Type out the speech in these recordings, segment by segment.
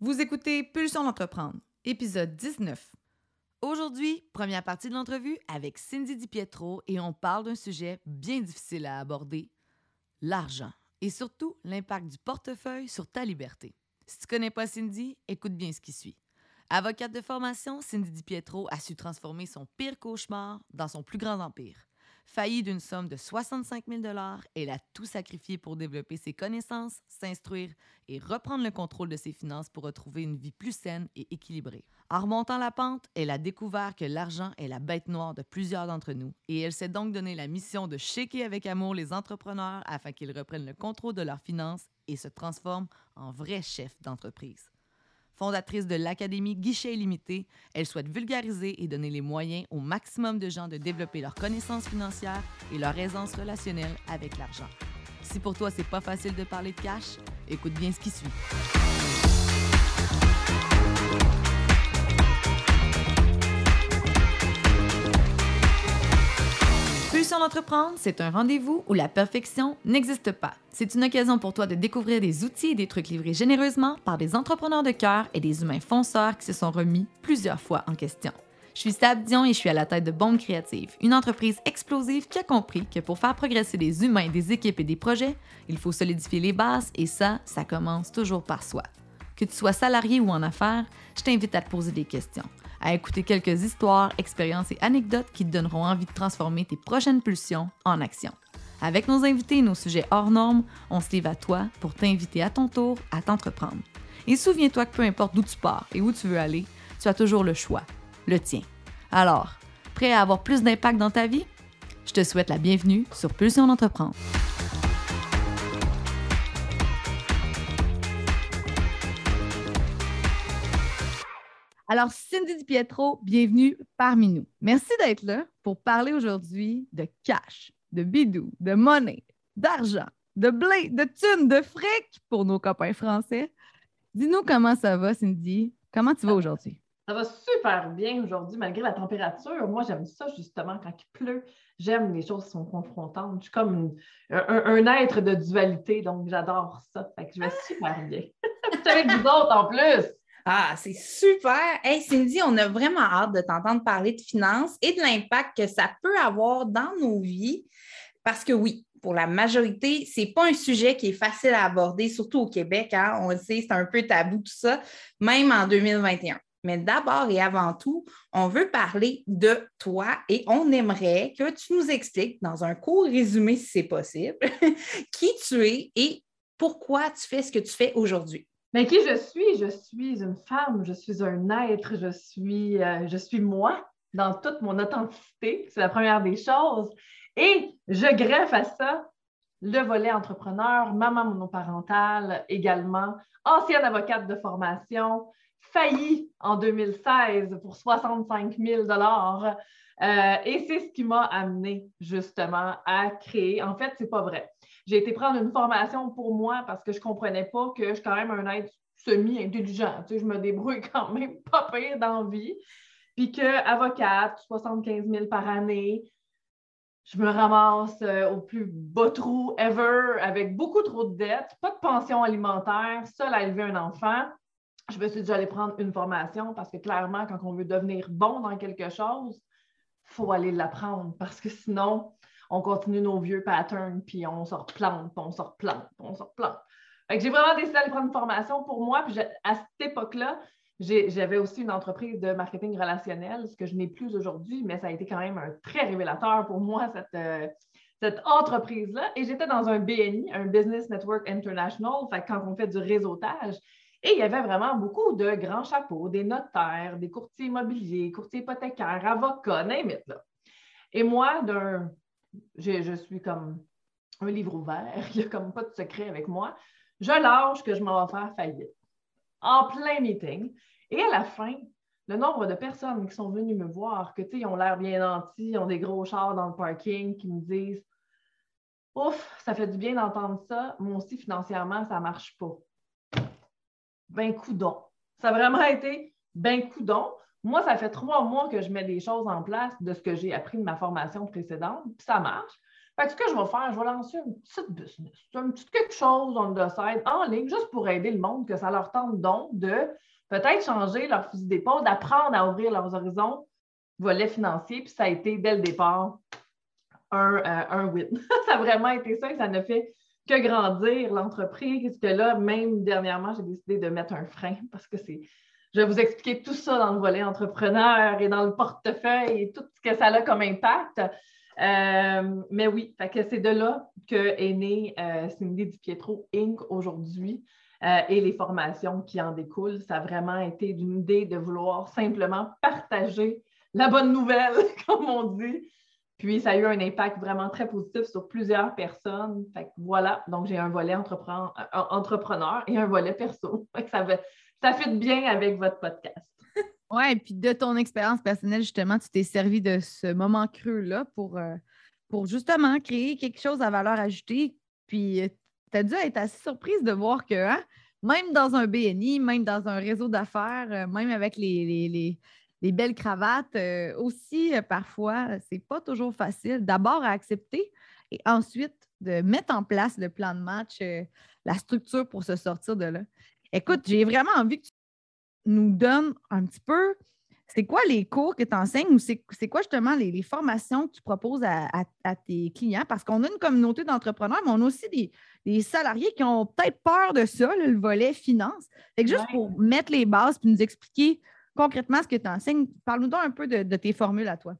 Vous écoutez Pulsion d'entreprendre, épisode 19. Aujourd'hui, première partie de l'entrevue avec Cindy DiPietro et on parle d'un sujet bien difficile à aborder, l'argent et surtout l'impact du portefeuille sur ta liberté. Si tu connais pas Cindy, écoute bien ce qui suit. Avocate de formation, Cindy DiPietro a su transformer son pire cauchemar dans son plus grand empire. Faillie d'une somme de 65 000 elle a tout sacrifié pour développer ses connaissances, s'instruire et reprendre le contrôle de ses finances pour retrouver une vie plus saine et équilibrée. En remontant la pente, elle a découvert que l'argent est la bête noire de plusieurs d'entre nous et elle s'est donc donné la mission de shaker avec amour les entrepreneurs afin qu'ils reprennent le contrôle de leurs finances et se transforment en vrais chefs d'entreprise. Fondatrice de l'Académie Guichet Illimité, elle souhaite vulgariser et donner les moyens au maximum de gens de développer leurs connaissances financières et leur aisance relationnelle avec l'argent. Si pour toi, c'est pas facile de parler de cash, écoute bien ce qui suit. Pulsion d'entreprendre, c'est un rendez-vous où la perfection n'existe pas. C'est une occasion pour toi de découvrir des outils et des trucs livrés généreusement par des entrepreneurs de cœur et des humains fonceurs qui se sont remis plusieurs fois en question. Je suis Stab Dion et je suis à la tête de Bombe Créative, une entreprise explosive qui a compris que pour faire progresser des humains, des équipes et des projets, il faut solidifier les bases et ça, ça commence toujours par soi. Que tu sois salarié ou en affaires, je t'invite à te poser des questions à écouter quelques histoires, expériences et anecdotes qui te donneront envie de transformer tes prochaines pulsions en action. Avec nos invités et nos sujets hors normes, on se livre à toi pour t'inviter à ton tour à t'entreprendre. Et souviens-toi que peu importe d'où tu pars et où tu veux aller, tu as toujours le choix, le tien. Alors, prêt à avoir plus d'impact dans ta vie? Je te souhaite la bienvenue sur Pulsion d'entreprendre. Alors, Cindy Pietro, bienvenue parmi nous. Merci d'être là pour parler aujourd'hui de cash, de bidou, de monnaie, d'argent, de blé, de thunes, de fric pour nos copains français. Dis-nous comment ça va, Cindy? Comment tu vas aujourd'hui? Ça va super bien aujourd'hui, malgré la température. Moi, j'aime ça justement quand il pleut. J'aime les choses qui sont confrontantes. Je suis comme un, être de dualité, donc j'adore ça. Fait que je vais super bien. je suis avec vous autres en plus. Ah, c'est super. Hey, Cindy, on a vraiment hâte de t'entendre parler de finances et de l'impact que ça peut avoir dans nos vies. Parce que oui, pour la majorité, ce n'est pas un sujet qui est facile à aborder, surtout au Québec. Hein? On le sait, c'est un peu tabou tout ça, même en 2021. Mais d'abord et avant tout, on veut parler de toi et on aimerait que tu nous expliques dans un court résumé, si c'est possible, qui tu es et pourquoi tu fais ce que tu fais aujourd'hui. Mais qui je suis? Je suis une femme, je suis un être, je suis, euh, je suis moi dans toute mon authenticité. C'est la première des choses. Et je greffe à ça le volet entrepreneur, maman monoparentale également, ancienne avocate de formation, faillie en 2016 pour 65 000 euh, Et c'est ce qui m'a amené justement à créer. En fait, c'est pas vrai. J'ai été prendre une formation pour moi parce que je ne comprenais pas que je suis quand même un être semi-intelligent. Tu sais, je me débrouille quand même pas pire dans vie. Puis qu'avocate, 75 000 par année, je me ramasse euh, au plus bas trou ever avec beaucoup trop de dettes, pas de pension alimentaire, seule à élever un enfant. Je me suis dit, j'allais prendre une formation parce que clairement, quand on veut devenir bon dans quelque chose, il faut aller l'apprendre parce que sinon, on continue nos vieux patterns, puis on se replante, puis on se replante, puis on se replante. j'ai vraiment décidé d'aller prendre une formation pour moi. Puis à cette époque-là, j'avais aussi une entreprise de marketing relationnel, ce que je n'ai plus aujourd'hui, mais ça a été quand même un très révélateur pour moi, cette, euh, entreprise-là. Et j'étais dans un BNI, un Business Network International, fait quand on fait du réseautage. Et il y avait vraiment beaucoup de grands chapeaux, des notaires, des courtiers immobiliers, courtiers hypothécaires, avocats, n'importe. Et moi, d'un je, suis comme un livre ouvert, il n'y a comme pas de secret avec moi. Je lâche que je m'en vais faire faillite en plein meeting. Et à la fin, le nombre de personnes qui sont venues me voir, que ils ont l'air bien nantis, ont des gros chars dans le parking, qui me disent Ouf, ça fait du bien d'entendre ça. Moi aussi, financièrement, ça ne marche pas. Ben coudon. Ça a vraiment été ben coudon. Moi, ça fait trois mois que je mets des choses en place de ce que j'ai appris de ma formation précédente, puis ça marche. Fait que ce que je vais faire, je vais lancer un petit business, un petit quelque chose on the side en ligne, juste pour aider le monde, que ça leur tente donc de peut-être changer leur fusil d'épaule, d'apprendre à ouvrir leurs horizons, volet financier. Puis ça a été dès le départ un, euh, un win. ça a vraiment été ça, ça ne fait que grandir l'entreprise. Que là, même dernièrement, j'ai décidé de mettre un frein parce que c'est. Je vais vous expliquer tout ça dans le volet entrepreneur et dans le portefeuille et tout ce que ça a comme impact. Euh, mais oui, c'est de là que est né euh, Cindy Di Pietro Inc. aujourd'hui euh, et les formations qui en découlent. Ça a vraiment été d'une idée de vouloir simplement partager la bonne nouvelle, comme on dit. Puis ça a eu un impact vraiment très positif sur plusieurs personnes. Fait voilà, donc j'ai un volet entrepreneur, et un volet perso. ça, ça fit bien avec votre podcast. Oui, et puis de ton expérience personnelle, justement, tu t'es servi de ce moment creux-là pour, euh, pour justement créer quelque chose à valeur ajoutée. Puis euh, tu as dû être assez surprise de voir que hein, même dans un BNI, même dans un réseau d'affaires, euh, même avec les, belles cravates, aussi parfois, c'est pas toujours facile d'abord à accepter et ensuite de mettre en place le plan de match, la structure pour se sortir de là. Écoute, j'ai vraiment envie que tu nous donne un petit peu, c'est quoi les cours que tu enseignes ou c'est quoi justement les, formations que tu proposes à, tes clients? Parce qu'on a une communauté d'entrepreneurs, mais on a aussi des, salariés qui ont peut-être peur de ça, le volet finance. Fait que juste pour mettre les bases puis nous expliquer concrètement ce que tu enseignes, parle-nous donc un peu de, tes formules à toi.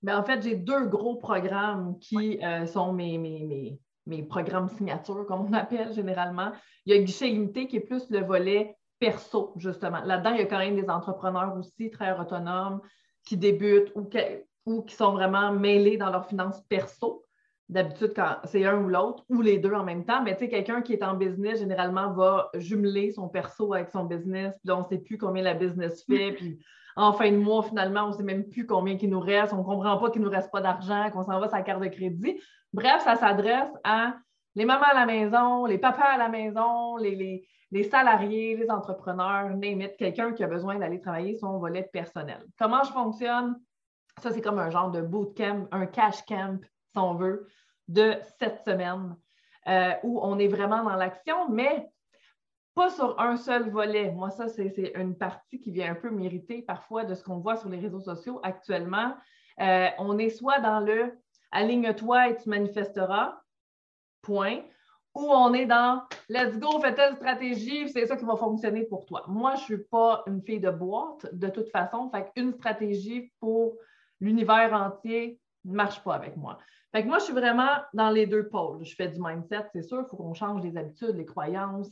Bien, en fait, j'ai deux gros programmes qui euh, sont mes, mes, mes, programmes signatures, comme on appelle généralement. Il y a Guichet Limité qui est plus le volet perso, justement. Là-dedans, il y a quand même des entrepreneurs aussi très autonomes qui débutent ou, qui sont vraiment mêlés dans leurs finances perso. D'habitude, quand c'est un ou l'autre, ou les deux en même temps, mais tu sais, quelqu'un qui est en business, généralement, va jumeler son perso avec son business, puis on ne sait plus combien la business fait, puis en fin de mois, finalement, on ne sait même plus combien il nous reste, on ne comprend pas qu'il ne nous reste pas d'argent, qu'on s'en va sa carte de crédit. Bref, ça s'adresse à les mamans à la maison, les papas à la maison, les, salariés, les entrepreneurs, name quelqu'un qui a besoin d'aller travailler son volet personnel. Comment je fonctionne? Ça, c'est comme un genre de bootcamp, un cash camp, si on veut, de sept semaines, euh, où on est vraiment dans l'action, mais pas sur un seul volet. Moi, ça, c'est une partie qui vient un peu m'irriter parfois de ce qu'on voit sur les réseaux sociaux actuellement. Euh, on est soit dans le aligne-toi et tu manifesteras, point, ou on est dans let's go, fais telle stratégie, c'est ça qui va fonctionner pour toi. Moi, je ne suis pas une fille de boîte de toute façon. Fait une stratégie pour l'univers entier ne marche pas avec moi. Fait que moi, je suis vraiment dans les deux pôles. Je fais du mindset, c'est sûr, il faut qu'on change les habitudes, les croyances,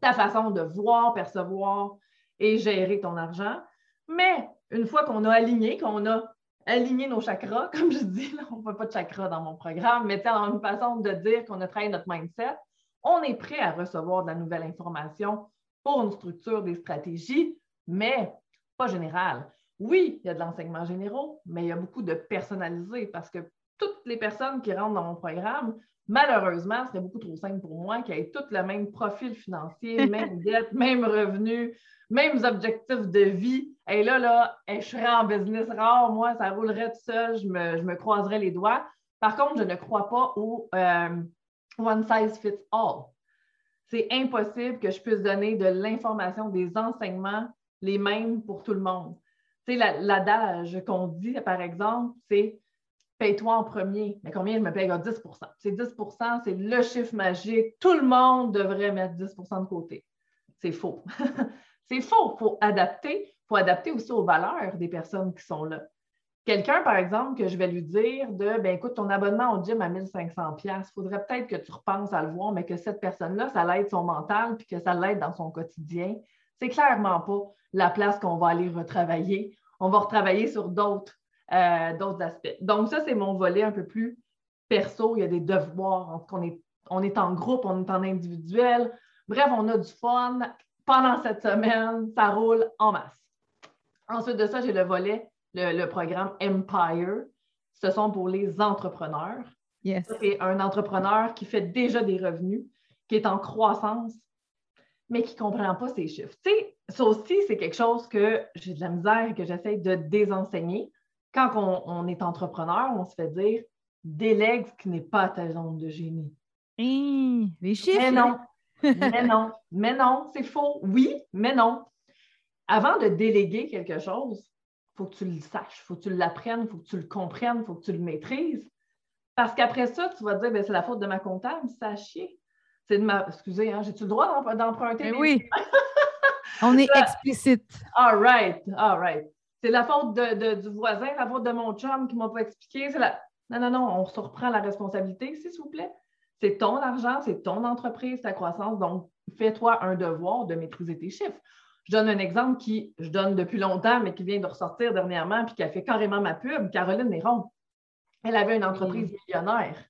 ta façon de voir, percevoir et gérer ton argent. Mais une fois qu'on a aligné, qu'on a aligner nos chakras, comme je dis, on ne voit pas de chakras dans mon programme, mais dans une façon de dire qu'on a travaillé notre mindset, on est prêt à recevoir de la nouvelle information pour une structure des stratégies, mais pas générale. Oui, il y a de l'enseignement généraux, mais il y a beaucoup de personnalisé parce que toutes les personnes qui rentrent dans mon programme, malheureusement, ce serait beaucoup trop simple pour moi qui aient toutes le même profil financier, même dette, même revenu, mêmes objectifs de vie. Et là, là, je serais en business rare, moi, ça roulerait tout seul, je me, je croiserais les doigts. Par contre, je ne crois pas au euh, one size fits all. C'est impossible que je puisse donner de l'information, des enseignements les mêmes pour tout le monde. Tu sais, l'adage qu'on dit, par exemple, c'est paye-toi en premier. Mais combien je me paye? 10% C'est 10% c'est le chiffre magique. Tout le monde devrait mettre 10% de côté. C'est faux. C'est faux. Il faut adapter. Il faut adapter aussi aux valeurs des personnes qui sont là. Quelqu'un, par exemple, que je vais lui dire de ben écoute, ton abonnement au gym à 1500$, il faudrait peut-être que tu repenses à le voir, mais que cette personne-là, ça l'aide son mental puis que ça l'aide dans son quotidien. C'est clairement pas la place qu'on va aller retravailler. On va retravailler sur d'autres euh, aspects. Donc, ça, c'est mon volet un peu plus perso. Il y a des devoirs. On est, on est en groupe, on est en individuel. Bref, on a du fun pendant cette semaine, ça roule en masse. Ensuite de ça, j'ai le volet, le, programme Empire. Ce sont pour les entrepreneurs. Yes. C'est un entrepreneur qui fait déjà des revenus, qui est en croissance, mais qui ne comprend pas ses chiffres. Tu sais, ça aussi, c'est quelque chose que j'ai de la misère et que j'essaie de désenseigner. Quand on, est entrepreneur, on se fait dire délègue ce qui n'est pas ta zone de génie. Hein, les chiffres. Mais non, mais non, mais non, c'est faux. Oui, mais non. Avant de déléguer quelque chose, il faut que tu le saches, il faut que tu l'apprennes, il faut que tu le comprennes, il faut que tu le maîtrises. Parce qu'après ça, tu vas te dire, ben, c'est la faute de ma comptable, ça a chier. C'est de ma. Excusez, hein, j'ai-tu le droit d'emprunter? Ben oui. On est explicite. All right, all right. C'est la faute du voisin, la faute de mon chum qui ne m'a pas expliqué. La... Non, non, non, on se reprend la responsabilité, s'il vous plaît. C'est ton argent, c'est ton entreprise, ta croissance. Donc, fais-toi un devoir de maîtriser tes chiffres. Je donne un exemple qui, je donne depuis longtemps, mais qui vient de ressortir dernièrement, puis qui a fait carrément ma pub, Caroline Néron. Elle avait une entreprise millionnaire.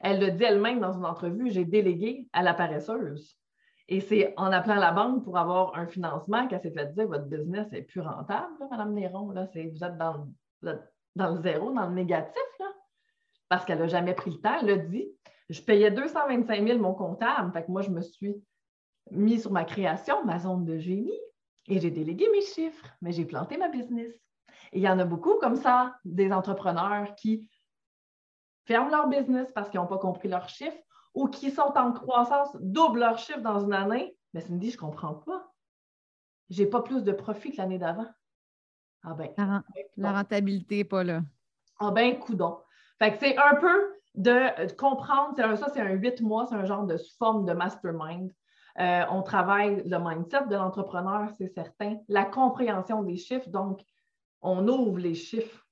Elle le dit elle-même dans une entrevue, j'ai délégué à la paresseuse. Et c'est en appelant la banque pour avoir un financement qu'elle s'est fait dire votre business est plus rentable, Mme Néron. Là, vous êtes dans, le zéro, dans le négatif, là. parce qu'elle n'a jamais pris le temps. Elle a dit je payais 225 000 mon comptable. Fait que moi, je me suis mis sur ma création, ma zone de génie, et j'ai délégué mes chiffres, mais j'ai planté ma business. Et il y en a beaucoup comme ça, des entrepreneurs qui ferment leur business parce qu'ils n'ont pas compris leurs chiffres ou qui sont en croissance, doublent leurs chiffres dans une année. Mais dit, je ne comprends pas. Je n'ai pas plus de profit que l'année d'avant. Ah ben. La, rentabilité n'est pas là. Ah ben, coudon. Fait que c'est un peu de comprendre, ça, c'est un huit mois, c'est un genre de forme de mastermind. Euh, on travaille le mindset de l'entrepreneur, c'est certain, la compréhension des chiffres. Donc, on ouvre les chiffres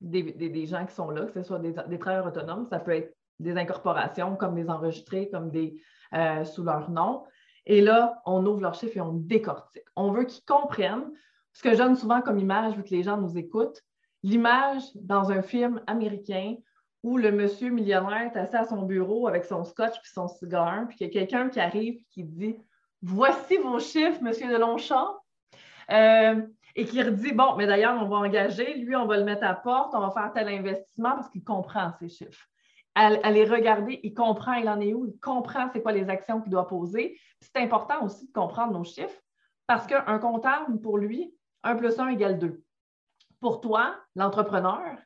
des, gens qui sont là, que ce soit des, travailleurs autonomes, ça peut être des incorporations comme des enregistrés, comme des euh, sous leur nom. Et là, on ouvre leurs chiffres et on décortique. On veut qu'ils comprennent ce que je donne souvent comme image, vu que les gens nous écoutent. L'image dans un film américain où le monsieur millionnaire est assis à son bureau avec son scotch puis son cigare, puis qu'il y a quelqu'un qui arrive et qui dit Voici vos chiffres, monsieur de Longchamp. Euh, et qui redit Bon, mais d'ailleurs, on va engager, lui, on va le mettre à porte, on va faire tel investissement parce qu'il comprend ces chiffres. Allez regarder, il comprend, il en est où, il comprend c'est quoi les actions qu'il doit poser. C'est important aussi de comprendre nos chiffres parce qu'un comptable, pour lui, 1 plus 1 égale 2. Pour toi, l'entrepreneur,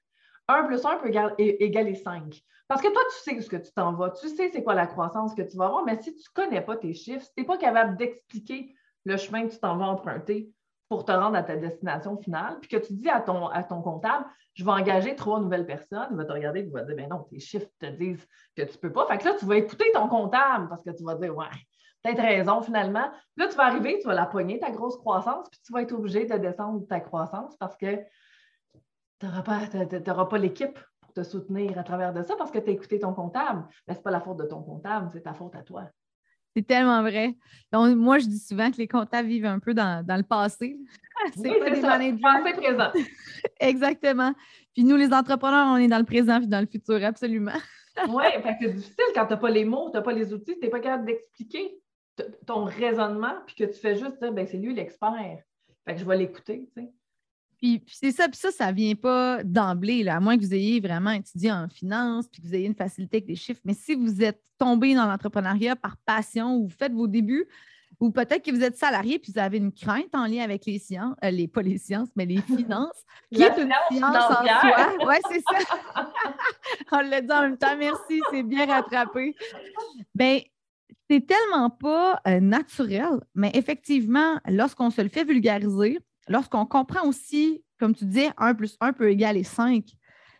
1 plus 1 peut égaler 5. Parce que toi, tu sais ce que tu t'en vas, tu sais c'est quoi la croissance que tu vas avoir, mais si tu ne connais pas tes chiffres, si tu n'es pas capable d'expliquer le chemin que tu t'en vas emprunter pour te rendre à ta destination finale, puis que tu dis à ton, à ton comptable, je vais engager trois nouvelles personnes, il va te regarder et il va te dire, ben non, tes chiffres te disent que tu ne peux pas. Fait que là, tu vas écouter ton comptable parce que tu vas dire, ouais, peut-être raison finalement. Là, tu vas arriver, tu vas la pogner, ta grosse croissance, puis tu vas être obligé de descendre ta croissance parce que tu n'auras pas, l'équipe pour te soutenir à travers de ça parce que tu as écouté ton comptable. Mais ce n'est pas la faute de ton comptable, c'est ta faute à toi. C'est tellement vrai. Donc, moi, je dis souvent que les comptables vivent un peu dans, le passé. c'est pas des années de passé présent. Exactement. Puis nous, les entrepreneurs, on est dans le présent puis dans le futur, absolument. oui, c'est difficile quand tu n'as pas les mots, tu n'as pas les outils, tu n'es pas capable d'expliquer ton raisonnement, puis que tu fais juste dire, ben, c'est lui l'expert. Fait que je vais l'écouter, tu sais. Puis, c'est ça, puis ça, ça ne vient pas d'emblée, à moins que vous ayez vraiment étudié en finance, puis que vous ayez une facilité avec les chiffres. Mais si vous êtes tombé dans l'entrepreneuriat par passion ou vous faites vos débuts, ou peut-être que vous êtes salarié puis vous avez une crainte en lien avec les sciences, euh, les, pas les sciences, mais les finances, qui est une science en soi. Oui, c'est ça. On l'a dit en même temps, merci, c'est bien rattrapé. Bien, c'est tellement pas euh, naturel, mais effectivement, lorsqu'on se le fait vulgariser, lorsqu'on comprend aussi, comme tu dis, 1 plus 1 peut égaler 5,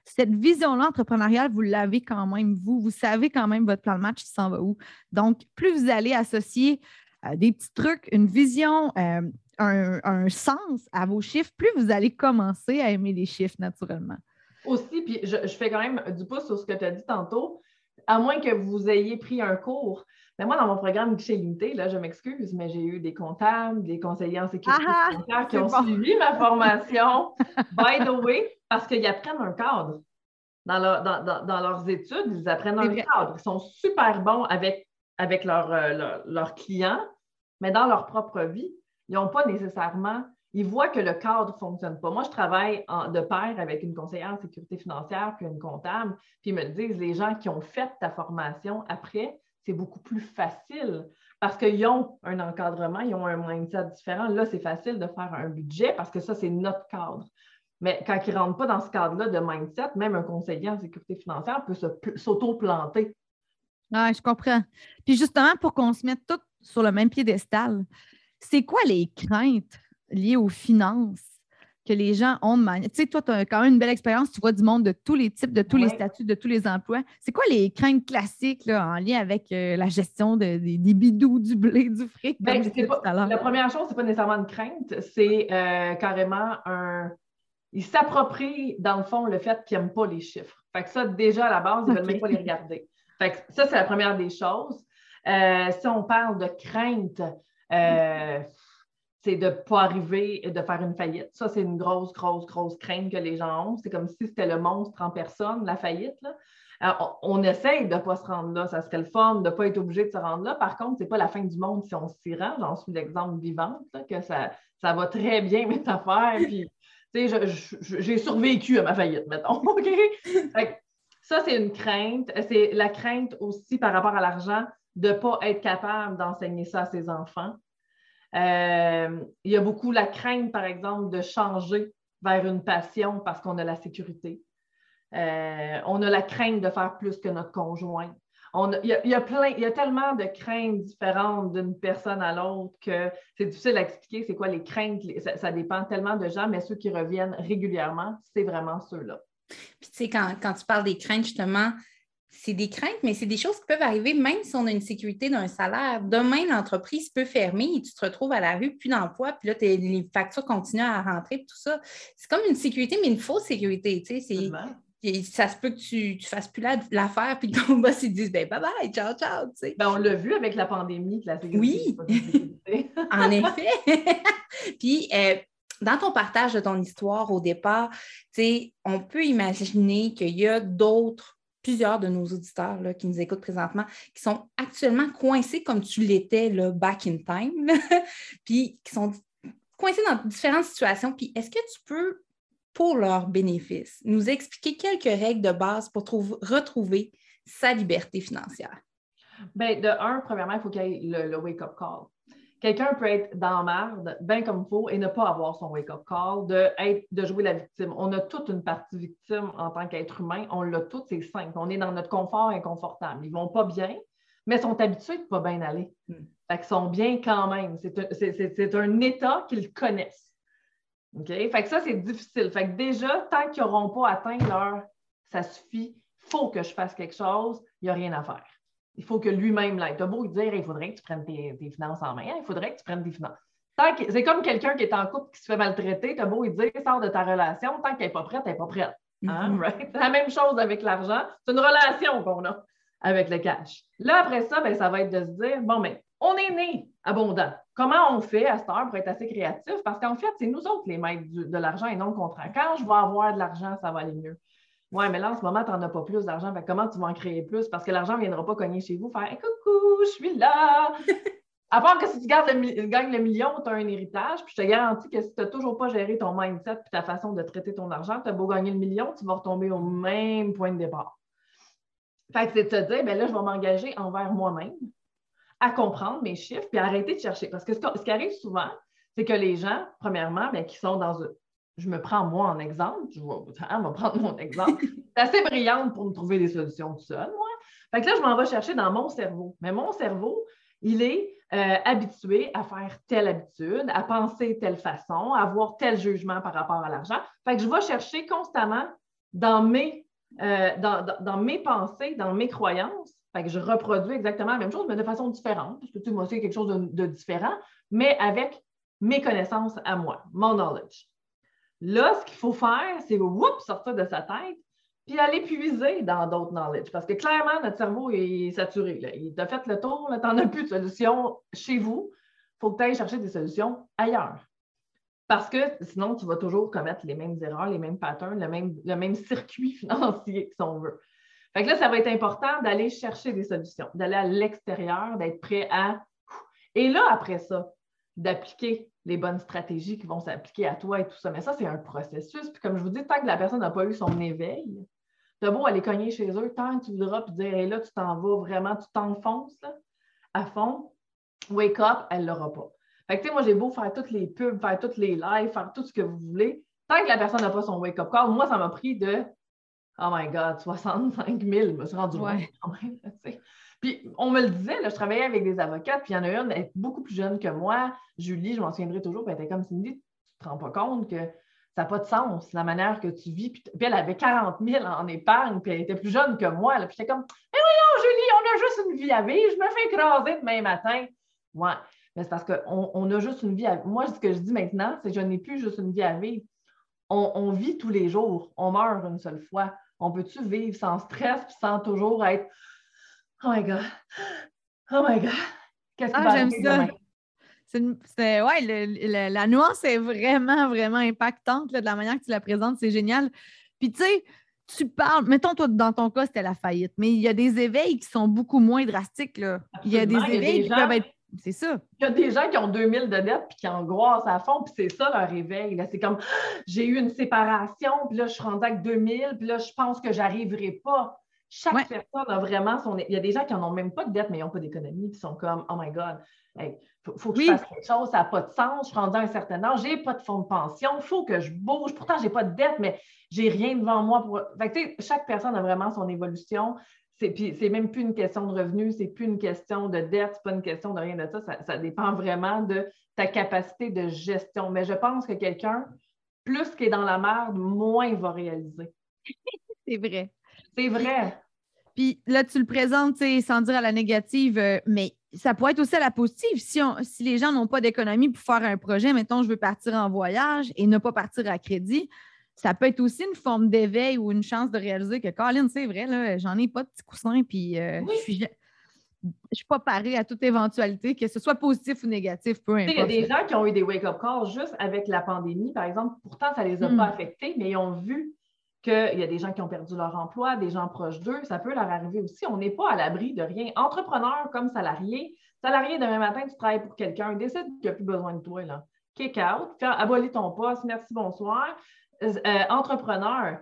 cette vision-là entrepreneuriale, vous l'avez quand même, vous. Vous savez quand même votre plan de match, il s'en va où. Donc, plus vous allez associer euh, des petits trucs, une vision, euh, un, sens à vos chiffres, plus vous allez commencer à aimer les chiffres naturellement. Aussi, puis je, je fais quand même du pouce sur ce que tu as dit tantôt, à moins que vous ayez pris un cours mais moi, dans mon programme chez Limité, là, je m'excuse, mais j'ai eu des comptables, des conseillers en sécurité ah, qui ont suivi ma formation, by the way, parce qu'ils apprennent un cadre. Dans, dans, leurs études, ils apprennent un cadre. Ils sont super bons avec, avec euh, leurs clients, mais dans leur propre vie, ils n'ont pas nécessairement ils voient que le cadre ne fonctionne pas. Moi, je travaille de pair avec une conseillère en sécurité financière puis une comptable, puis ils me disent les gens qui ont fait ta formation après, c'est beaucoup plus facile parce qu'ils ont un encadrement, ils ont un mindset différent. Là, c'est facile de faire un budget parce que ça, c'est notre cadre. Mais quand ils ne rentrent pas dans ce cadre-là de mindset, même un conseiller en sécurité financière peut s'auto-planter. Ah, je comprends. Puis justement, pour qu'on se mette tous sur le même piédestal, c'est quoi les craintes liées aux finances que les gens ont de manière. Tu sais, toi, tu as quand même une belle expérience, tu vois du monde de tous les types, de tous les statuts, de tous les emplois. C'est quoi les craintes classiques là, en lien avec euh, la gestion des bidous, du blé, du fric? Ben, la première chose, ce n'est pas nécessairement une crainte, c'est euh, carrément un. Ils s'approprient, dans le fond, le fait qu'ils n'aiment pas les chiffres. Fait que ça, déjà, à la base, ils ne veulent même pas les regarder. Fait que ça, c'est la première des choses. Euh, si on parle de crainte, c'est de ne pas arriver et de faire une faillite. Ça, c'est une grosse, grosse, grosse crainte que les gens ont. C'est comme si c'était le monstre en personne, la faillite. on, essaye de ne pas se rendre là. Ça serait le fun de ne pas être obligé de se rendre là. Par contre, ce n'est pas la fin du monde si on s'y rend. J'en suis l'exemple vivant, que ça, ça va très bien, mes affaires. Puis, j'ai survécu à ma faillite, mettons. ça, c'est une crainte. C'est la crainte aussi par rapport à l'argent de ne pas être capable d'enseigner ça à ses enfants. Euh, il y a beaucoup la crainte, par exemple, de changer vers une passion parce qu'on a la sécurité. Euh, on a la crainte de faire plus que notre conjoint. il, y a, plein, il y a tellement de craintes différentes d'une personne à l'autre que c'est difficile à expliquer c'est quoi les craintes. Ça, dépend tellement de gens, mais ceux qui reviennent régulièrement, c'est vraiment ceux-là. Puis tu sais, quand, quand, tu parles des craintes, justement, c'est des craintes, mais c'est des choses qui peuvent arriver même si on a une sécurité d'un salaire. Demain, l'entreprise peut fermer et tu te retrouves à la rue, plus d'emploi, puis là, les factures continuent à rentrer, tout ça. C'est comme une sécurité, mais une fausse sécurité. Tu sais, ça se peut que tu ne fasses plus l'affaire, puis ton boss, il dise ben, bye bye, ciao, ciao. Tu ben, on l'a vu avec la pandémie, la sécurité. Oui, en effet. puis, euh, dans ton partage de ton histoire au départ, on peut imaginer qu'il y a d'autres plusieurs de nos auditeurs qui nous écoutent présentement qui sont actuellement coincés comme tu l'étais back in time, puis qui sont coincés dans différentes situations. Puis est-ce que tu peux, pour leur bénéfice, nous expliquer quelques règles de base pour retrouver sa liberté financière? Bien, de un, premièrement, il faut qu'il y ait le wake-up call. Quelqu'un peut être dans merde, bien comme il faut, et ne pas avoir son wake-up call, de, être, de jouer la victime. On a toute une partie victime en tant qu'être humain. On l'a toute, c'est simple. On est dans notre confort inconfortable. Ils ne vont pas bien, mais sont habitués de ne pas bien aller. Hmm. Fait qu'ils sont bien quand même. C'est un, un, état qu'ils connaissent. OK? Fait que ça, c'est difficile. Fait que déjà, tant qu'ils n'auront pas atteint leur ça suffit, il faut que je fasse quelque chose, il n'y a rien à faire. Il faut que lui-même l'aide. Tu as beau dire, il faudrait que tu prennes tes, finances en main, il faudrait que tu prennes tes finances. C'est comme quelqu'un qui est en couple qui se fait maltraiter, tu as beau lui dire, sors de ta relation, tant qu'elle n'est pas prête, elle n'est pas prête. Hein, mm-hmm. C'est la même chose avec l'argent. C'est une relation qu'on a avec le cash. Là, après ça, ben, ça va être de se dire, bon, mais on est né abondant. Comment on fait à cette heure pour être assez créatif? Parce qu'en fait, c'est nous autres les maîtres de l'argent et non le contraire. Quand je vais avoir de l'argent, ça va aller mieux. Oui, mais là, en ce moment, tu n'en as pas plus d'argent. Comment tu vas en créer plus? Parce que l'argent ne viendra pas cogner chez vous, faire coucou, je suis là. à part que si tu gagnes le million, tu as un héritage. Puis je te garantis que si tu n'as toujours pas géré ton mindset et ta façon de traiter ton argent, tu as beau gagner le million, tu vas retomber au même point de départ. Fait que c'est de te dire, ben là, je vais m'engager envers moi-même à comprendre mes chiffres puis arrêter de chercher. Parce que ce, qui arrive souvent, c'est que les gens, premièrement, bien, qui sont dans, je me prends moi en exemple, je vais, prendre mon exemple. C'est assez brillante pour me trouver des solutions tout seul, moi. Fait que là, je m'en vais chercher dans mon cerveau. Mais mon cerveau, il est euh, habitué à faire telle habitude, à penser telle façon, à avoir tel jugement par rapport à l'argent. Fait que je vais chercher constamment dans mes, euh, dans, mes pensées, dans mes croyances. Fait que je reproduis exactement la même chose, mais de façon différente, parce que tu moi, c'est quelque chose de différent, mais avec mes connaissances à moi, mon knowledge. Là, ce qu'il faut faire, c'est sortir de sa tête puis aller puiser dans d'autres knowledge. Parce que clairement, notre cerveau est saturé. Il t'a fait le tour, tu n'en as plus de solutions chez vous. Il faut que tu ailles chercher des solutions ailleurs. Parce que sinon, tu vas toujours commettre les mêmes erreurs, les mêmes patterns, le même, le même circuit financier, si on veut. Fait que là, ça va être important d'aller chercher des solutions, d'aller à l'extérieur, d'être prêt à. Et là, après ça, d'appliquer les bonnes stratégies qui vont s'appliquer à toi et tout ça. Mais ça, c'est un processus. Puis comme je vous dis, tant que la personne n'a pas eu son éveil, tu beau aller cogner chez eux, tant que tu voudras, puis dire, hey, là, tu t'en vas vraiment, tu t'enfonces à fond, wake up, elle ne l'aura pas. Fait que, tu sais, moi, j'ai beau faire toutes les pubs, faire toutes les lives, faire tout ce que vous voulez. tant que la personne n'a pas son wake-up call, moi, ça m'a pris de Oh my God, 65 000, je me suis rendu Ouais. quand même. Puis on me le disait, je travaillais avec des avocates, puis il y en a une, elle est beaucoup plus jeune que moi, Julie, je m'en souviendrai toujours, puis elle était comme Cindy, tu te rends pas compte que ça n'a pas de sens, la manière que tu vis. Puis elle avait 40 000 en épargne, puis elle était plus jeune que moi. là. Puis j'étais comme, mais voyons, Julie, on a juste une vie à vivre, je me fais écraser demain matin. Ouais, mais c'est parce qu'on on a juste une vie à Moi, ce que je dis maintenant, c'est que je n'ai plus juste une vie à vivre. On, on vit tous les jours, on meurt une seule fois. On peut-tu vivre sans stress puis sans toujours être Oh my God, oh my God, qu'est-ce qui Ah, j'aime ça. une- ouais, le- le- la nuance est vraiment, vraiment impactante là, de la manière que tu la présentes. C'est génial. Puis, tu sais, tu parles, mettons, toi, dans ton cas, c'était la faillite, mais il y a des éveils qui sont beaucoup moins drastiques. Là. Il y a des a éveils des qui gens- peuvent être. C'est ça. Il y a des gens qui ont 2000 de dettes puis qui angoissent à fond, puis c'est ça leur réveil. là. C'est comme j'ai eu une séparation, puis là, je suis rendue avec 2000, puis là, je pense que j'arriverai pas. Chaque Ouais. personne a vraiment son. Il y a des gens qui n'en ont même pas de dette, mais ils n'ont pas d'économie, puis ils sont comme Oh my God, il faut, faut que Oui. je fasse quelque chose, ça n'a pas de sens, je suis rendue à un certain âge, j'ai pas de fonds de pension, il faut que je bouge. Pourtant, j'ai pas de dette, mais j'ai rien devant moi pour. Fait que, tu sais, chaque personne a vraiment son évolution. C'est, puis c'est même plus une question de revenus, c'est plus une question de dette, c'est pas une question de rien de ça. ça. ça dépend vraiment de ta capacité de gestion. Mais je pense que quelqu'un, plus qui est dans la merde, moins il va réaliser. C'est vrai. C'est vrai. Puis là, tu le présentes, tu sais, sans dire à la négative, euh, mais ça pourrait être aussi à la positive. Si, on- si les gens n'ont pas d'économie pour faire un projet, mettons, je veux partir en voyage et ne pas partir à crédit, ça peut être aussi une forme d'éveil ou une chance de réaliser que, Colin, c'est vrai, là, j'en ai pas de petits coussins, puis euh, Oui. je suis. Je suis pas parée à toute éventualité, que ce soit positif ou négatif, peu sais, Il y a importe. des gens qui ont eu des wake-up calls juste avec la pandémie, par exemple. Pourtant, ça ne les a Hmm. pas affectés, mais ils ont vu qu'il y a des gens qui ont perdu leur emploi, des gens proches d'eux. Ça peut leur arriver aussi. On n'est pas à l'abri de rien. Entrepreneur comme salarié, salarié demain matin, tu travailles pour quelqu'un, décide qu'il n'y a plus besoin de toi. Là. Kick out, fais abolir ton poste, merci, bonsoir. Euh, entrepreneur,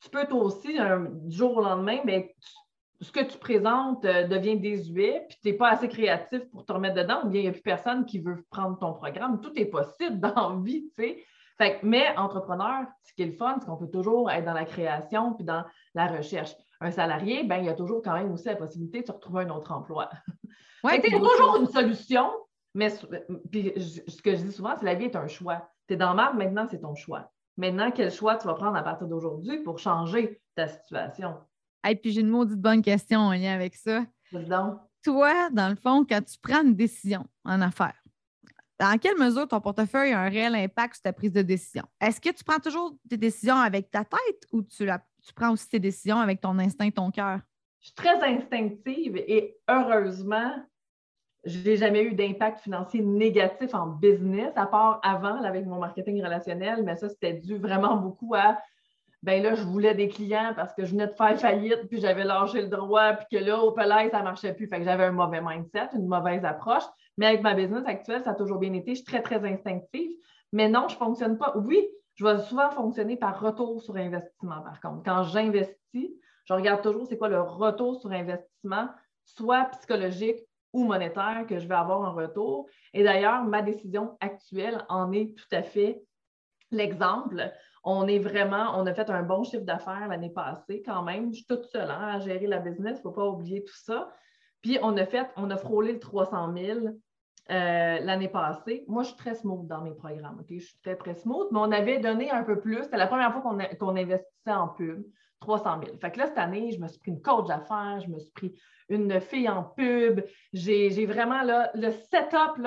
tu peux toi aussi, du jour au lendemain, mais tu- ce que tu présentes euh, devient désuet, puis tu n'es pas assez créatif pour te remettre dedans, ou bien il n'y a plus personne qui veut prendre ton programme. Tout est possible dans la vie, tu sais. Fait que, mais entrepreneur, ce qui est le fun, c'est qu'on peut toujours être dans la création puis dans la recherche. Un salarié, ben, il y a toujours quand même aussi la possibilité de se retrouver un autre emploi. Ouais, Fait que puis il y a toujours une solution, mais puis ce que je dis souvent, c'est la vie est un choix. Tu es dans marbre, maintenant, c'est ton choix. Maintenant, quel choix tu vas prendre à partir d'aujourd'hui pour changer ta situation? Et puis j'ai une maudite bonne question en lien avec ça. Donc. toi, dans le fond, quand tu prends une décision en affaires, dans quelle mesure ton portefeuille a un réel impact sur ta prise de décision? Est-ce que tu prends toujours tes décisions avec ta tête ou tu, prends aussi tes décisions avec ton instinct, ton cœur? Je suis très instinctive et heureusement, je n'ai jamais eu d'impact financier négatif en business, à part avant avec mon marketing relationnel, mais ça, c'était dû vraiment beaucoup à ben là, je voulais des clients parce que je venais de faire faillite, puis j'avais lâché le droit, puis que là, au palais, ça ne marchait plus. Fait que j'avais un mauvais mindset, une mauvaise approche. Mais avec ma business actuelle, ça a toujours bien été. Je suis très, très instinctive. Mais non, je ne fonctionne pas. Oui, je vais souvent fonctionner par retour sur investissement, par contre. Quand j'investis, je regarde toujours c'est quoi le retour sur investissement, soit psychologique ou monétaire que je vais avoir en retour. Et d'ailleurs, ma décision actuelle en est tout à fait l'exemple. On est vraiment, on a fait un bon chiffre d'affaires l'année passée quand même. Je suis toute seule hein, à gérer la business, il ne faut pas oublier tout ça. Puis on a fait, on a frôlé le 300 000 euh, l'année passée. Moi, je suis très smooth dans mes programmes. Je suis très, très smooth, mais on avait donné un peu plus. C'était la première fois qu'on investissait en pub, 300 000. Fait que là, cette année, je me suis pris une coach d'affaires, je me suis pris une fille en pub. J'ai vraiment le setup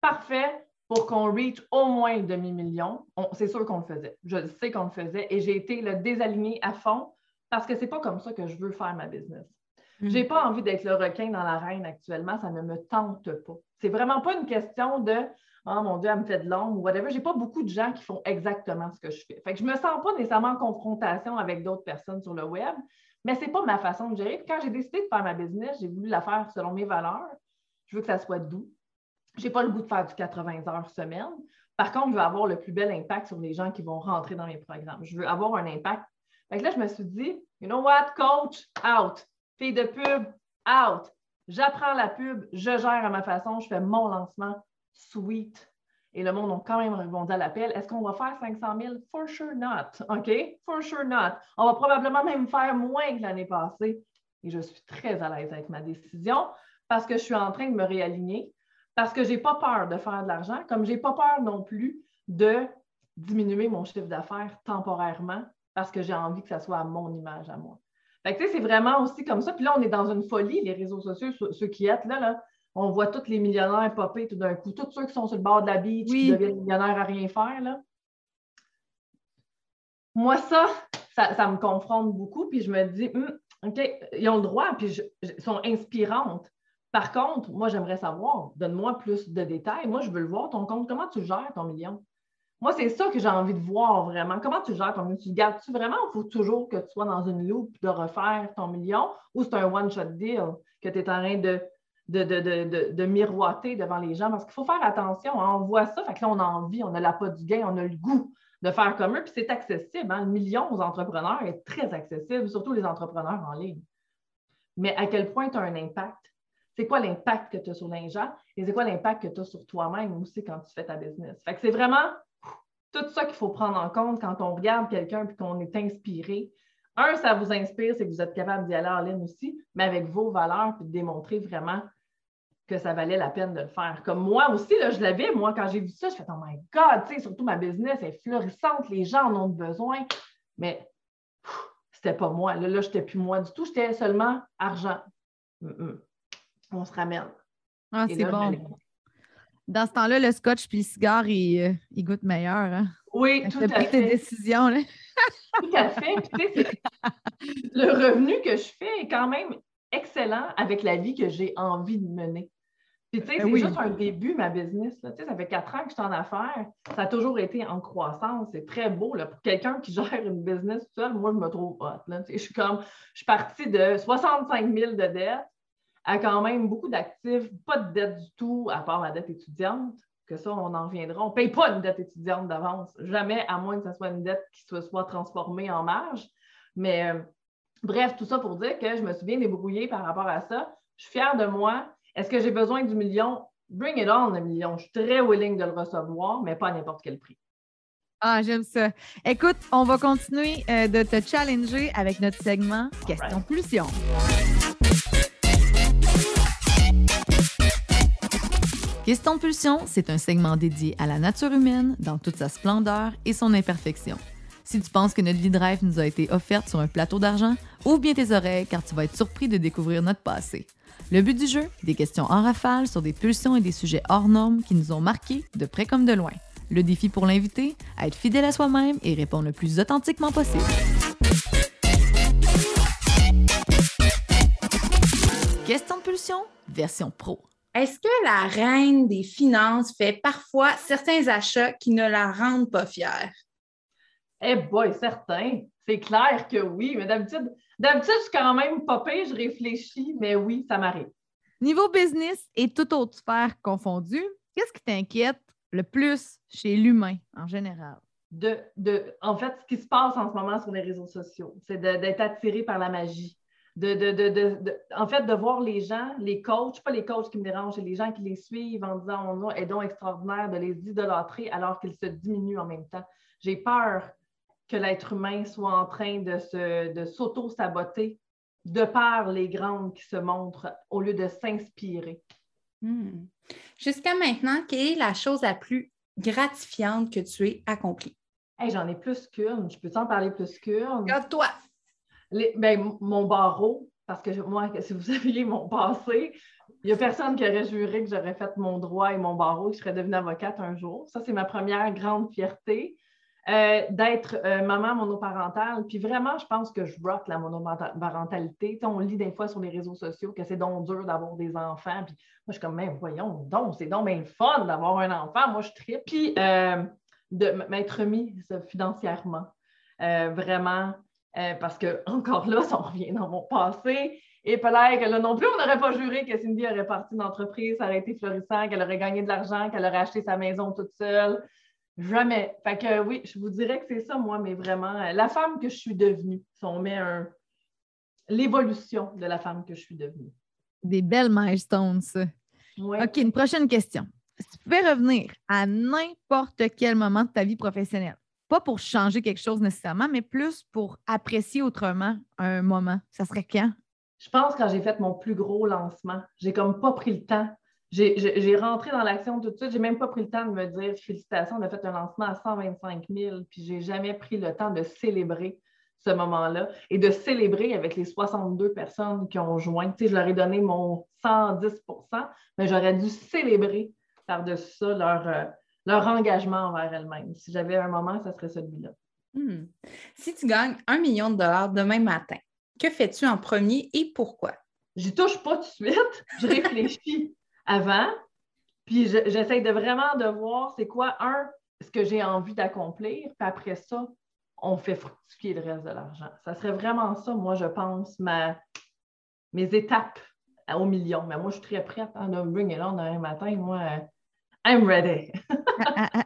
parfait pour qu'on reach au moins le demi-million. On- C'est sûr qu'on le faisait. Je sais qu'on le faisait et j'ai été le désaligné à fond parce que c'est pas comme ça que je veux faire ma business. Mm. J'ai pas envie d'être le requin dans l'arène actuellement, ça ne me tente pas. C'est vraiment pas une question de Oh mon Dieu, elle me fait de l'ombre ou whatever. J'ai pas beaucoup de gens qui font exactement ce que je fais. Fait que je me sens pas nécessairement en confrontation avec d'autres personnes sur le web, mais c'est pas ma façon de gérer. Puis quand j'ai décidé de faire ma business, j'ai voulu la faire selon mes valeurs. Je veux que ça soit doux. J'ai pas le goût de faire du 80 heures semaine. Par contre, je veux avoir le plus bel impact sur les gens qui vont rentrer dans mes programmes. Je veux avoir un impact. Fait que là, je me suis dit, you know what, coach, out. Fille de pub, out. J'apprends la pub, je gère à ma façon, je fais mon lancement sweet. Et le monde a quand même répondu à l'appel. Est-ce qu'on va faire 500 000? For sure not. OK? For sure not. On va probablement même faire moins que l'année passée. Et je suis très à l'aise avec ma décision parce que je suis en train de me réaligner, parce que je n'ai pas peur de faire de l'argent, comme je n'ai pas peur non plus de diminuer mon chiffre d'affaires temporairement parce que j'ai envie que ça soit à mon image à moi. c'est vraiment aussi comme ça. Puis là, on est dans une folie, les réseaux sociaux, ceux qui êtes là, là on voit tous les millionnaires popper tout d'un coup, tous ceux qui sont sur le bord de la beach, qui deviennent millionnaires à rien faire. Là. Moi, ça, ça, me confronte beaucoup, puis je me dis, hum, OK, ils ont le droit, puis ils sont inspirantes. Par contre, moi, j'aimerais savoir, donne-moi plus de détails. Moi, je veux le voir, ton compte. Comment tu gères ton million? Moi, c'est ça que j'ai envie de voir vraiment. Comment tu gères ton million? Tu gardes-tu vraiment Il faut toujours que tu sois dans une loupe de refaire ton million ou c'est un one-shot deal que tu es en train de, de, miroiter devant les gens? Parce qu'il faut faire attention. Hein. On voit ça, fait que là, on a envie, on a la pas du gain, on a le goût de faire comme eux, puis c'est accessible. Hein. Le million aux entrepreneurs est très accessible, surtout les entrepreneurs en ligne. Mais à quel point tu as un impact? C'est quoi l'impact que tu as sur les gens et c'est quoi l'impact que tu as sur toi-même aussi quand tu fais ta business? Fait que c'est vraiment tout ça qu'il faut prendre en compte quand on regarde quelqu'un et qu'on est inspiré. Un, ça vous inspire, c'est que vous êtes capable d'y aller en ligne aussi, mais avec vos valeurs, puis de démontrer vraiment que ça valait la peine de le faire. Comme moi aussi, là, je l'avais, moi, quand j'ai vu ça, je fais Oh my God, surtout ma business est florissante, les gens en ont besoin. Mais c'était pas moi. Là, là je n'étais plus moi du tout, j'étais seulement argent. On se ramène. Ah, c'est bon. Dans ce temps-là, le scotch puis le cigare, il, euh, il goûte meilleur. Hein? Oui, tout à fait. tes décisions. Là. tout à fait. le revenu que je fais est quand même excellent avec la vie que j'ai envie de mener. Puis, tu sais, ben c'est juste un début, ma business. Là. Ça fait quatre ans que je suis en affaires. Ça a toujours été en croissance. C'est très beau. Là. Pour quelqu'un qui gère une business seul, moi, je me trouve hot. Là. Je suis comme, je suis partie de 65 000 de dettes a quand même beaucoup d'actifs, pas de dette du tout, à part la dette étudiante, que ça, on en reviendra. On ne paye pas une dette étudiante d'avance, jamais, à moins que ce soit une dette qui soit, soit transformée en marge. Mais euh, bref, tout ça pour dire que je me suis bien débrouillée par rapport à ça. Je suis fière de moi. Est-ce que j'ai besoin du million? Bring it on, le million. Je suis très willing de le recevoir, mais pas à n'importe quel prix. Ah, j'aime ça. Écoute, on va continuer euh, de te challenger avec notre segment Question Pulsion. Question pulsion, c'est un segment dédié à la nature humaine dans toute sa splendeur et son imperfection. Si tu penses que notre vie de rêve nous a été offerte sur un plateau d'argent, ouvre bien tes oreilles car tu vas être surpris de découvrir notre passé. Le but du jeu, des questions en rafale sur des pulsions et des sujets hors normes qui nous ont marqués de près comme de loin. Le défi pour l'invité, être fidèle à soi-même et répondre le plus authentiquement possible. Question de pulsion, version pro. Est-ce que la reine des finances fait parfois certains achats qui ne la rendent pas fière? Eh boy, certain. C'est clair que oui, mais d'habitude, d'habitude, je suis quand même pas je réfléchis, mais oui, ça m'arrive. Niveau business et toute autre sphère confondue, qu'est-ce qui t'inquiète le plus chez l'humain en général? De, de, en fait, ce qui se passe en ce moment sur les réseaux sociaux, c'est d'être attiré par la magie de, en fait, de voir les gens, les coachs, pas les coachs qui me dérangent, c'est les gens qui les suivent en disant on a donc extraordinaire, de les idolâtrer alors qu'ils se diminuent en même temps. J'ai peur que l'être humain soit en train de, se, de s'auto-saboter de par les grandes qui se montrent au lieu de s'inspirer. Hmm. Jusqu'à maintenant, quelle est la chose la plus gratifiante que tu aies accomplie? j'en ai plus qu'une. Je peux t'en parler plus qu'une? Regarde-toi! Ben, mon barreau, parce que moi, si vous saviez mon passé, il n'y a personne qui aurait juré que j'aurais fait mon droit et mon barreau, que je serais devenue avocate un jour. Ça, c'est ma première grande fierté. Euh, d'être euh, maman monoparentale. Puis vraiment, je pense que je rock la monoparentalité. on lit des fois sur les réseaux sociaux que c'est donc dur d'avoir des enfants. Puis moi, je suis comme, mais voyons donc, c'est donc bien fun d'avoir un enfant. Moi, je tripe. Puis euh, de m'être mis financièrement. vraiment, euh, parce que, encore là, ça revient dans mon passé. Et peut-être que là non plus, on n'aurait pas juré que Cindy aurait parti d'entreprise, ça aurait été florissant, qu'elle aurait gagné de l'argent, qu'elle aurait acheté sa maison toute seule. Jamais. Fait que oui, je vous dirais que c'est ça, moi, mais vraiment, euh, la femme que je suis devenue, si on met un... l'évolution de la femme que je suis devenue. Des belles milestones, ça. OK, une prochaine question. si tu pouvais revenir à n'importe quel moment de ta vie professionnelle, pas pour changer quelque chose nécessairement, mais plus pour apprécier autrement un moment, ça serait quand? Je pense quand j'ai fait mon plus gros lancement. J'ai comme pas pris le temps. J'ai rentré dans l'action tout de suite. J'ai même pas pris le temps de me dire félicitations, on a fait un lancement à 125 000, puis j'ai jamais pris le temps de célébrer ce moment-là et de célébrer avec les 62 personnes qui ont joint. Tu sais, je leur ai donné mon 110% mais j'aurais dû célébrer par-dessus ça leur, euh, leur engagement envers elles-mêmes. Si j'avais un moment, ce serait celui-là. Hmm. Si tu gagnes un million de dollars demain matin, que fais-tu en premier et pourquoi? Je touche pas tout de suite. Je réfléchis avant, puis j'essaie de vraiment de voir c'est quoi, un, ce que j'ai envie d'accomplir, puis après ça, on fait fructifier le reste de l'argent. Ça serait vraiment ça, moi, je pense, ma, mes étapes au million. Mais moi, je suis très prête. à hein, bring it on un matin. Moi, I'm ready.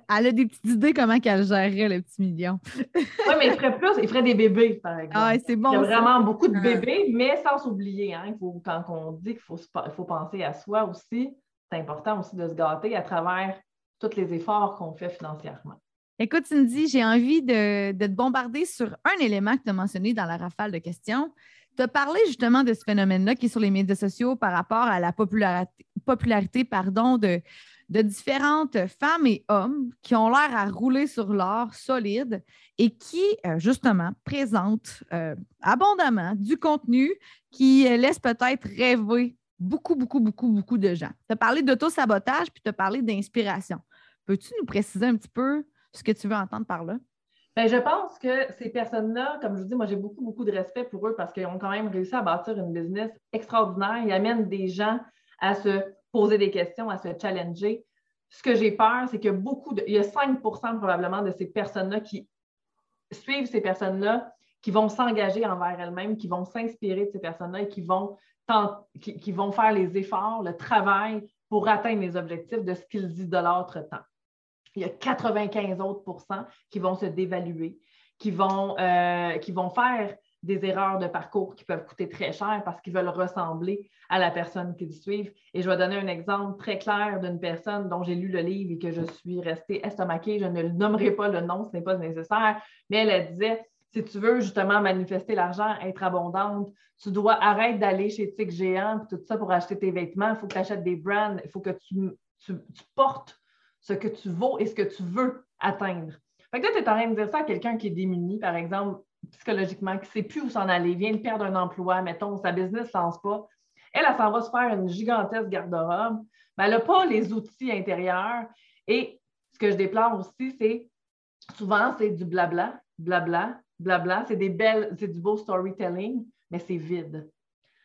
elle, a des petites idées comment qu'elle gérerait le petit million. oui, mais il ferait plus, il ferait des bébés, par exemple. Ah, c'est bon. Il y a vraiment beaucoup de bébés, mais sans s'oublier. Hein, quand on dit qu'il faut, faut penser à soi aussi, c'est important aussi de se gâter à travers tous les efforts qu'on fait financièrement. Écoute, Cindy, j'ai envie de, te bombarder sur un élément que tu as mentionné dans la rafale de questions. Tu as parlé justement de ce phénomène-là qui est sur les médias sociaux par rapport à la popularité, popularité pardon, de, de différentes femmes et hommes qui ont l'air à rouler sur l'or solide et qui, euh, justement, présentent euh, abondamment du contenu qui laisse peut-être rêver beaucoup, beaucoup, beaucoup, beaucoup de gens. Tu as parlé d'auto-sabotage puis tu as parlé d'inspiration. Peux-tu nous préciser un petit peu ce que tu veux entendre par là? Bien, je pense que ces personnes-là, comme je vous dis, moi j'ai beaucoup, beaucoup de respect pour eux parce qu'ils ont quand même réussi à bâtir une business extraordinaire. Ils amènent des gens à se poser des questions, à se challenger. Ce que j'ai peur, c'est a beaucoup de. Il y a 5% probablement de ces personnes-là qui suivent ces personnes-là, qui vont s'engager envers elles-mêmes, qui vont s'inspirer de ces personnes-là et qui vont, qui vont faire les efforts, le travail pour atteindre les objectifs de ce qu'ils idolâtrent tant il y a 95 autres qui vont se dévaluer, qui vont, euh, qui vont faire des erreurs de parcours qui peuvent coûter très cher parce qu'ils veulent ressembler à la personne qu'ils suivent. Et je vais donner un exemple très clair d'une personne dont j'ai lu le livre et que je suis restée estomaquée. Je ne nommerai pas le nom, ce n'est pas nécessaire, mais elle, disait si tu veux justement manifester l'argent, être abondante, tu dois arrêter d'aller chez Tic Géant, tout ça pour acheter tes vêtements. Il faut que tu achètes des brands, il faut que tu, tu portes ce que tu vaux et ce que tu veux atteindre. Fait que là, tu es en train de dire ça à quelqu'un qui est démuni, par exemple, psychologiquement, qui ne sait plus où s'en aller, vient de perdre un emploi, mettons, sa business ne lance pas. Elle, elle s'en va se faire une gigantesque garde-robe. Mais elle n'a pas les outils intérieurs. Et ce que je déplore aussi, c'est souvent, c'est du blabla, blabla, blabla. C'est des belles, c'est du beau storytelling, mais c'est vide.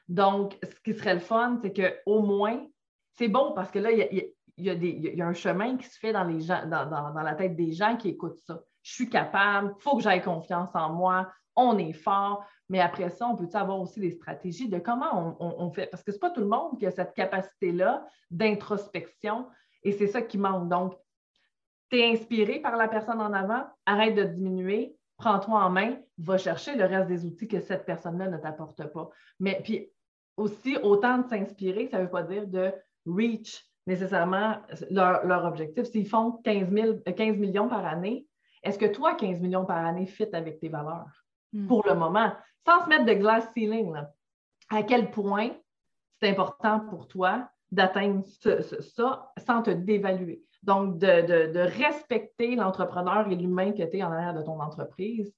Donc, ce qui serait le fun, c'est qu'au moins, c'est bon parce que là, il y a, un chemin qui se fait dans, dans, la tête des gens qui écoutent ça. Je suis capable, il faut que j'aie confiance en moi, on est fort. Mais après ça, on peut avoir aussi des stratégies de comment on, fait? Parce que ce n'est pas tout le monde qui a cette capacité-là d'introspection et c'est ça qui manque. Donc, tu es inspiré par la personne en avant, arrête de diminuer, prends-toi en main, va chercher le reste des outils que cette personne-là ne t'apporte pas. Mais puis aussi, autant de s'inspirer, ça ne veut pas dire de reach nécessairement leur, objectif. S'ils font 15, 15, millions par année, est-ce que toi, 15 millions par année, fit avec tes valeurs? Hmm. pour le moment? Sans se mettre de glass ceiling, à quel point c'est important pour toi d'atteindre ça sans te dévaluer? Donc, de, de respecter l'entrepreneur et l'humain que tu es en arrière de ton entreprise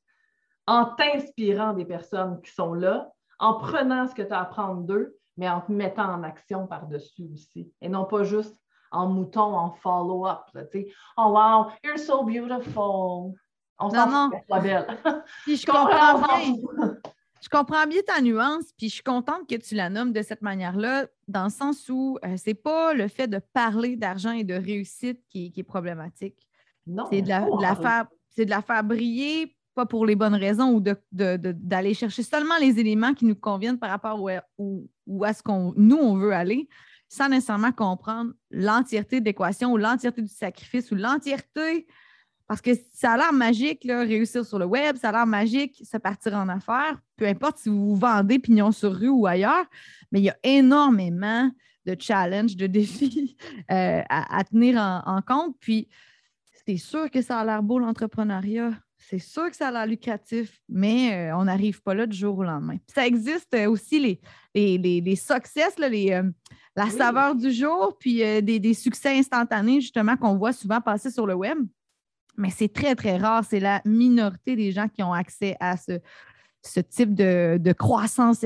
en t'inspirant des personnes qui sont là, en prenant ce que tu as à apprendre d'eux mais en te mettant en action par-dessus aussi. Et non pas juste en mouton, en follow-up. Oh wow, you're so beautiful. On non, non. belle. Puis je comprends bien. Je comprends bien ta nuance, puis je suis contente que tu la nommes de cette manière-là, dans le sens où ce euh, c'est pas le fait de parler d'argent et de réussite qui, est problématique. Non. C'est de, la, faire, de la faire briller pas pour les bonnes raisons ou d'aller chercher seulement les éléments qui nous conviennent par rapport où, où, à ce qu'on nous, on veut aller, sans nécessairement comprendre l'entièreté de l'équation ou l'entièreté du sacrifice ou l'entièreté. Parce que ça a l'air magique, réussir sur le web, ça a l'air magique, se partir en affaires, peu importe si vous vendez pignon sur rue ou ailleurs, mais il y a énormément challenges, de défis euh, à, tenir en, compte. Puis, c'est sûr que ça a l'air beau, l'entrepreneuriat. C'est sûr que ça a l'air lucratif, mais on n'arrive pas là du jour au lendemain. ça existe aussi les, les, les, success, les, la saveur du jour, puis des, des, succès instantanés, justement, qu'on voit souvent passer sur le web. Mais c'est très, très rare. C'est la minorité des gens qui ont accès à ce, ce type de, croissance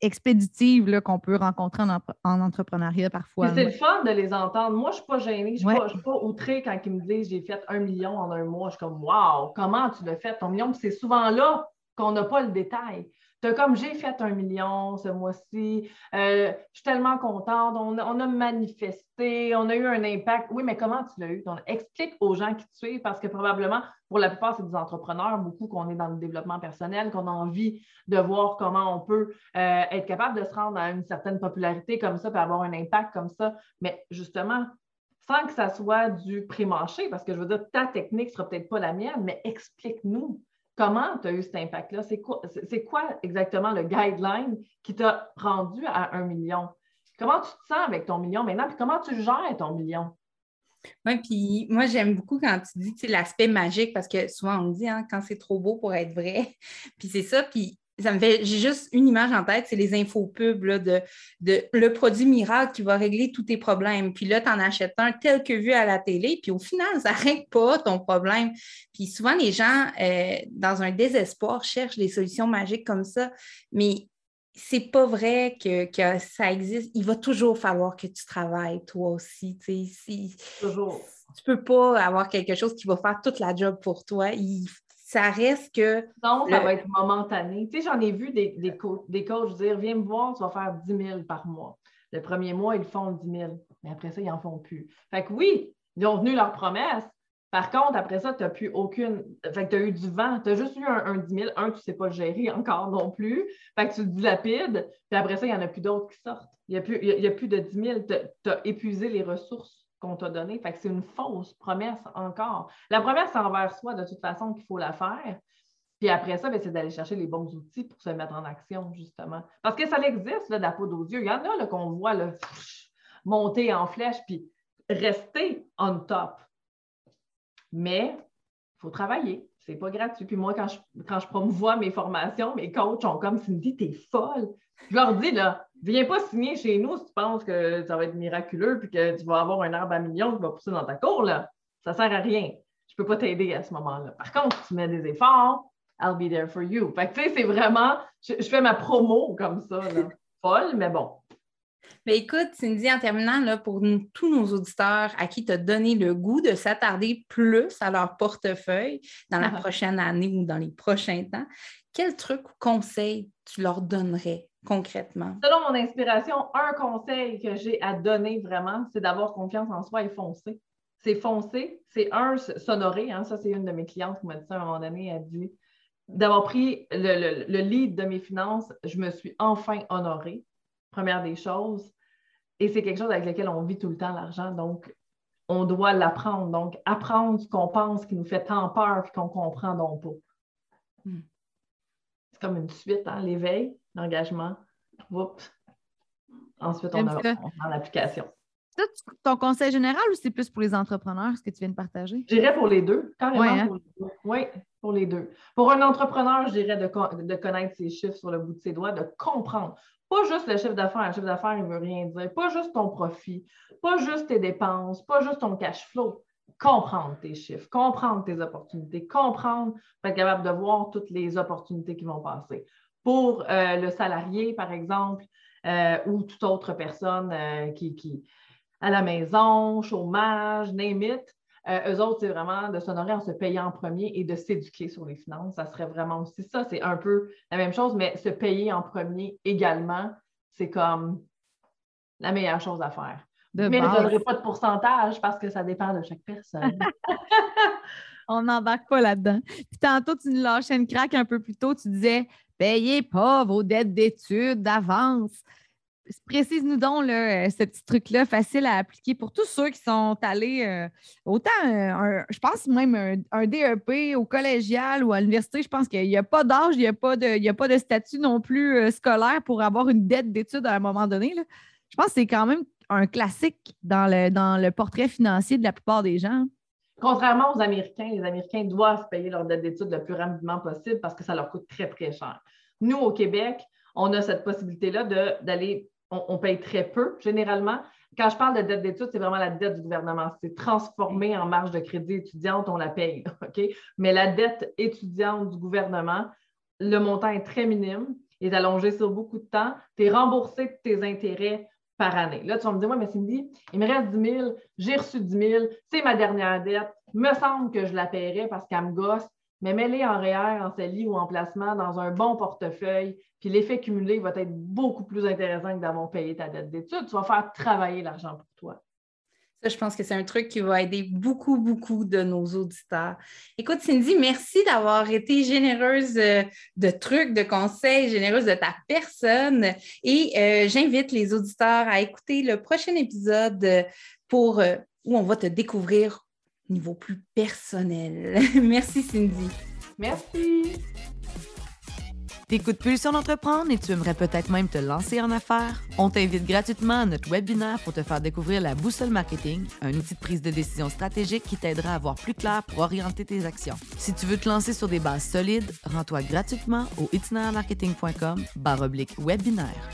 expéditive qu'on peut rencontrer en, entrepreneuriat parfois. C'est le fun de les entendre. Moi, je ne suis pas gênée, je ne suis, pas outrée quand ils me disent j'ai fait un million en un mois. Je suis comme Wow, comment tu l'as fait? Ton million? c'est souvent là qu'on n'a pas le détail comme j'ai fait un million ce mois-ci, euh, je suis tellement contente, on, a manifesté, on a eu un impact. Oui, mais comment tu l'as eu? Explique aux gens qui te suivent parce que probablement, pour la plupart, c'est des entrepreneurs, beaucoup qu'on est dans le développement personnel, qu'on a envie de voir comment on peut euh, être capable de se rendre à une certaine popularité comme ça, puis avoir un impact comme ça. Mais justement, sans que ça soit du pré-marché, parce que je veux dire, ta technique ne sera peut-être pas la mienne, mais explique-nous Comment tu as eu cet impact-là? C'est quoi, exactement le guideline qui t'a rendu à un million? Comment tu te sens avec ton million maintenant? Puis comment tu gères ton million? Oui, puis moi, j'aime beaucoup quand tu dis l'aspect magique parce que souvent on me dit hein, quand c'est trop beau pour être vrai. Puis c'est ça. Puis ça me fait, j'ai juste une image en tête, c'est les infopubs là, de, de le produit miracle qui va régler tous tes problèmes. Puis là, tu en achètes un tel que vu à la télé, puis au final, ça ne règle pas ton problème. Puis souvent, les gens, euh, dans un désespoir, cherchent des solutions magiques comme ça, mais c'est pas vrai que, ça existe. Il va toujours falloir que tu travailles, toi aussi. Si, toujours. Tu peux pas avoir quelque chose qui va faire toute la job pour toi. Il ça reste que. Non, ça va être momentané. Tu sais, j'en ai vu des, des, des, coachs dire Viens me voir, tu vas faire 10 000 par mois. Le premier mois, ils font 10 000, mais après ça, ils n'en font plus. Fait que oui, ils ont tenu leur promesse. Par contre, après ça, tu n'as plus aucune. Fait que tu as eu du vent. Tu as juste eu un, 10 000. Un, tu ne sais pas gérer encore non plus. Fait que tu dilapides. Puis après ça, il n'y en a plus d'autres qui sortent. Il n'y a, a plus de 10 000. Tu as épuisé les ressources qu'on t'a donné. C'est une fausse promesse encore. La promesse envers soi, de toute façon, qu'il faut la faire. Puis après ça, ben, c'est d'aller chercher les bons outils pour se mettre en action, justement. Parce que ça existe, là, de la peau Il y en a qu'on voit là, monter en flèche puis rester on top. Mais il faut travailler. C'est pas gratuit. Puis moi, quand je, quand je promouvois mes formations, mes coachs ont comme Cindy, t'es folle. Je leur dis, là, viens pas signer chez nous si tu penses que ça va être miraculeux puis que tu vas avoir un arbre à millions qui va pousser dans ta cour. Là. Ça sert à rien. Je peux pas t'aider à ce moment-là. Par contre, si tu mets des efforts, I'll be there for you. Fait que, tu sais, c'est vraiment, je, fais ma promo comme ça, là. Folle, mais bon. Mais écoute, Cindy, en terminant, là, pour tous nos auditeurs à qui tu as donné le goût de s'attarder plus à leur portefeuille dans la prochaine année ou dans les prochains temps, quel truc ou conseil tu leur donnerais concrètement? Selon mon inspiration, un conseil que j'ai à donner vraiment, c'est d'avoir confiance en soi et foncer. C'est foncer, c'est un, s'honorer. Hein, ça, c'est une de mes clientes qui m'a dit ça à un moment donné. Elle dit d'avoir pris le, lead de mes finances, je me suis enfin honorée, première des choses. Et c'est quelque chose avec lequel on vit tout le temps, l'argent. Donc, on doit l'apprendre. Donc, apprendre ce qu'on pense qui nous fait tant peur et qu'on comprend donc pas. Hmm. C'est comme une suite, hein, l'éveil, l'engagement. Ensuite, on, a, l'application. C'est ton conseil général ou c'est plus pour les entrepreneurs, ce que tu viens de partager? Je dirais pour les deux, carrément hein? pour les deux. Oui, pour les deux. Pour un entrepreneur, je dirais de, de, connaître ses chiffres sur le bout de ses doigts, de comprendre. Pas juste le chiffre d'affaires. Le chiffre d'affaires, il ne veut rien dire. Pas juste ton profit, pas juste tes dépenses, pas juste ton cash flow. Comprendre tes chiffres, comprendre tes opportunités, comprendre, être capable de voir toutes les opportunités qui vont passer pour euh, le salarié, par exemple, euh, ou toute autre personne euh, qui, qui, à la maison, chômage, name. Eux autres, c'est vraiment de s'honorer en se payant en premier et de s'éduquer sur les finances. Ça serait vraiment aussi ça. C'est un peu la même chose, mais se payer en premier également, c'est comme la meilleure chose à faire. mais je ne donnerai pas de pourcentage parce que ça dépend de chaque personne. On n'embarque pas là-dedans. Puis tantôt, tu nous lâchais une craque un peu plus tôt. Tu disais Payez pas vos dettes d'études d'avance. Précise-nous donc là, ce petit truc-là facile à appliquer pour tous ceux qui sont allés euh, autant, je pense même un, DEP au collégial ou à l'université. Je pense qu'il n'y a pas d'âge, il n'y a, pas de, a pas de statut non plus euh, scolaire pour avoir une dette d'études à un moment donné. Je pense que c'est quand même un classique dans le, dans le portrait financier de la plupart des gens. Contrairement aux Américains, les Américains doivent payer leur dette d'études le plus rapidement possible parce que ça leur coûte très, très cher. Nous, au Québec, on a cette possibilité-là d'aller, on, paye très peu généralement. Quand je parle de dette d'études, c'est vraiment la dette du gouvernement. C'est transformé en marge de crédit étudiante, on la paye. Mais la dette étudiante du gouvernement, le montant est très minime, est allongé sur beaucoup de temps. Tu es remboursé de tes intérêts par année. Là, tu vas me dire, moi, mais Cindy, il me reste 10 000, j'ai reçu 10 000, c'est ma dernière dette, me semble que je la paierai parce qu'elle me gosse, mais mets-les en REER, en CELI ou en placement dans un bon portefeuille, puis l'effet cumulé va être beaucoup plus intéressant que d'avoir payé ta dette d'études. Tu vas faire travailler l'argent pour toi je pense que c'est un truc qui va aider beaucoup, beaucoup de nos auditeurs. Écoute, Cindy, merci d'avoir été généreuse euh, de trucs, de conseils, généreuse de ta personne. Et euh, j'invite les auditeurs à écouter le prochain épisode pour euh, où on va te découvrir niveau plus personnel. merci, Cindy. Merci. T'écoutes Pulsion d'entreprendre et tu aimerais peut-être même te lancer en affaires? On t'invite gratuitement à notre webinaire pour te faire découvrir la boussole marketing, un outil de prise de décision stratégique qui t'aidera à voir plus clair pour orienter tes actions. Si tu veux te lancer sur des bases solides, rends-toi gratuitement au itinermarketing.com webinaire.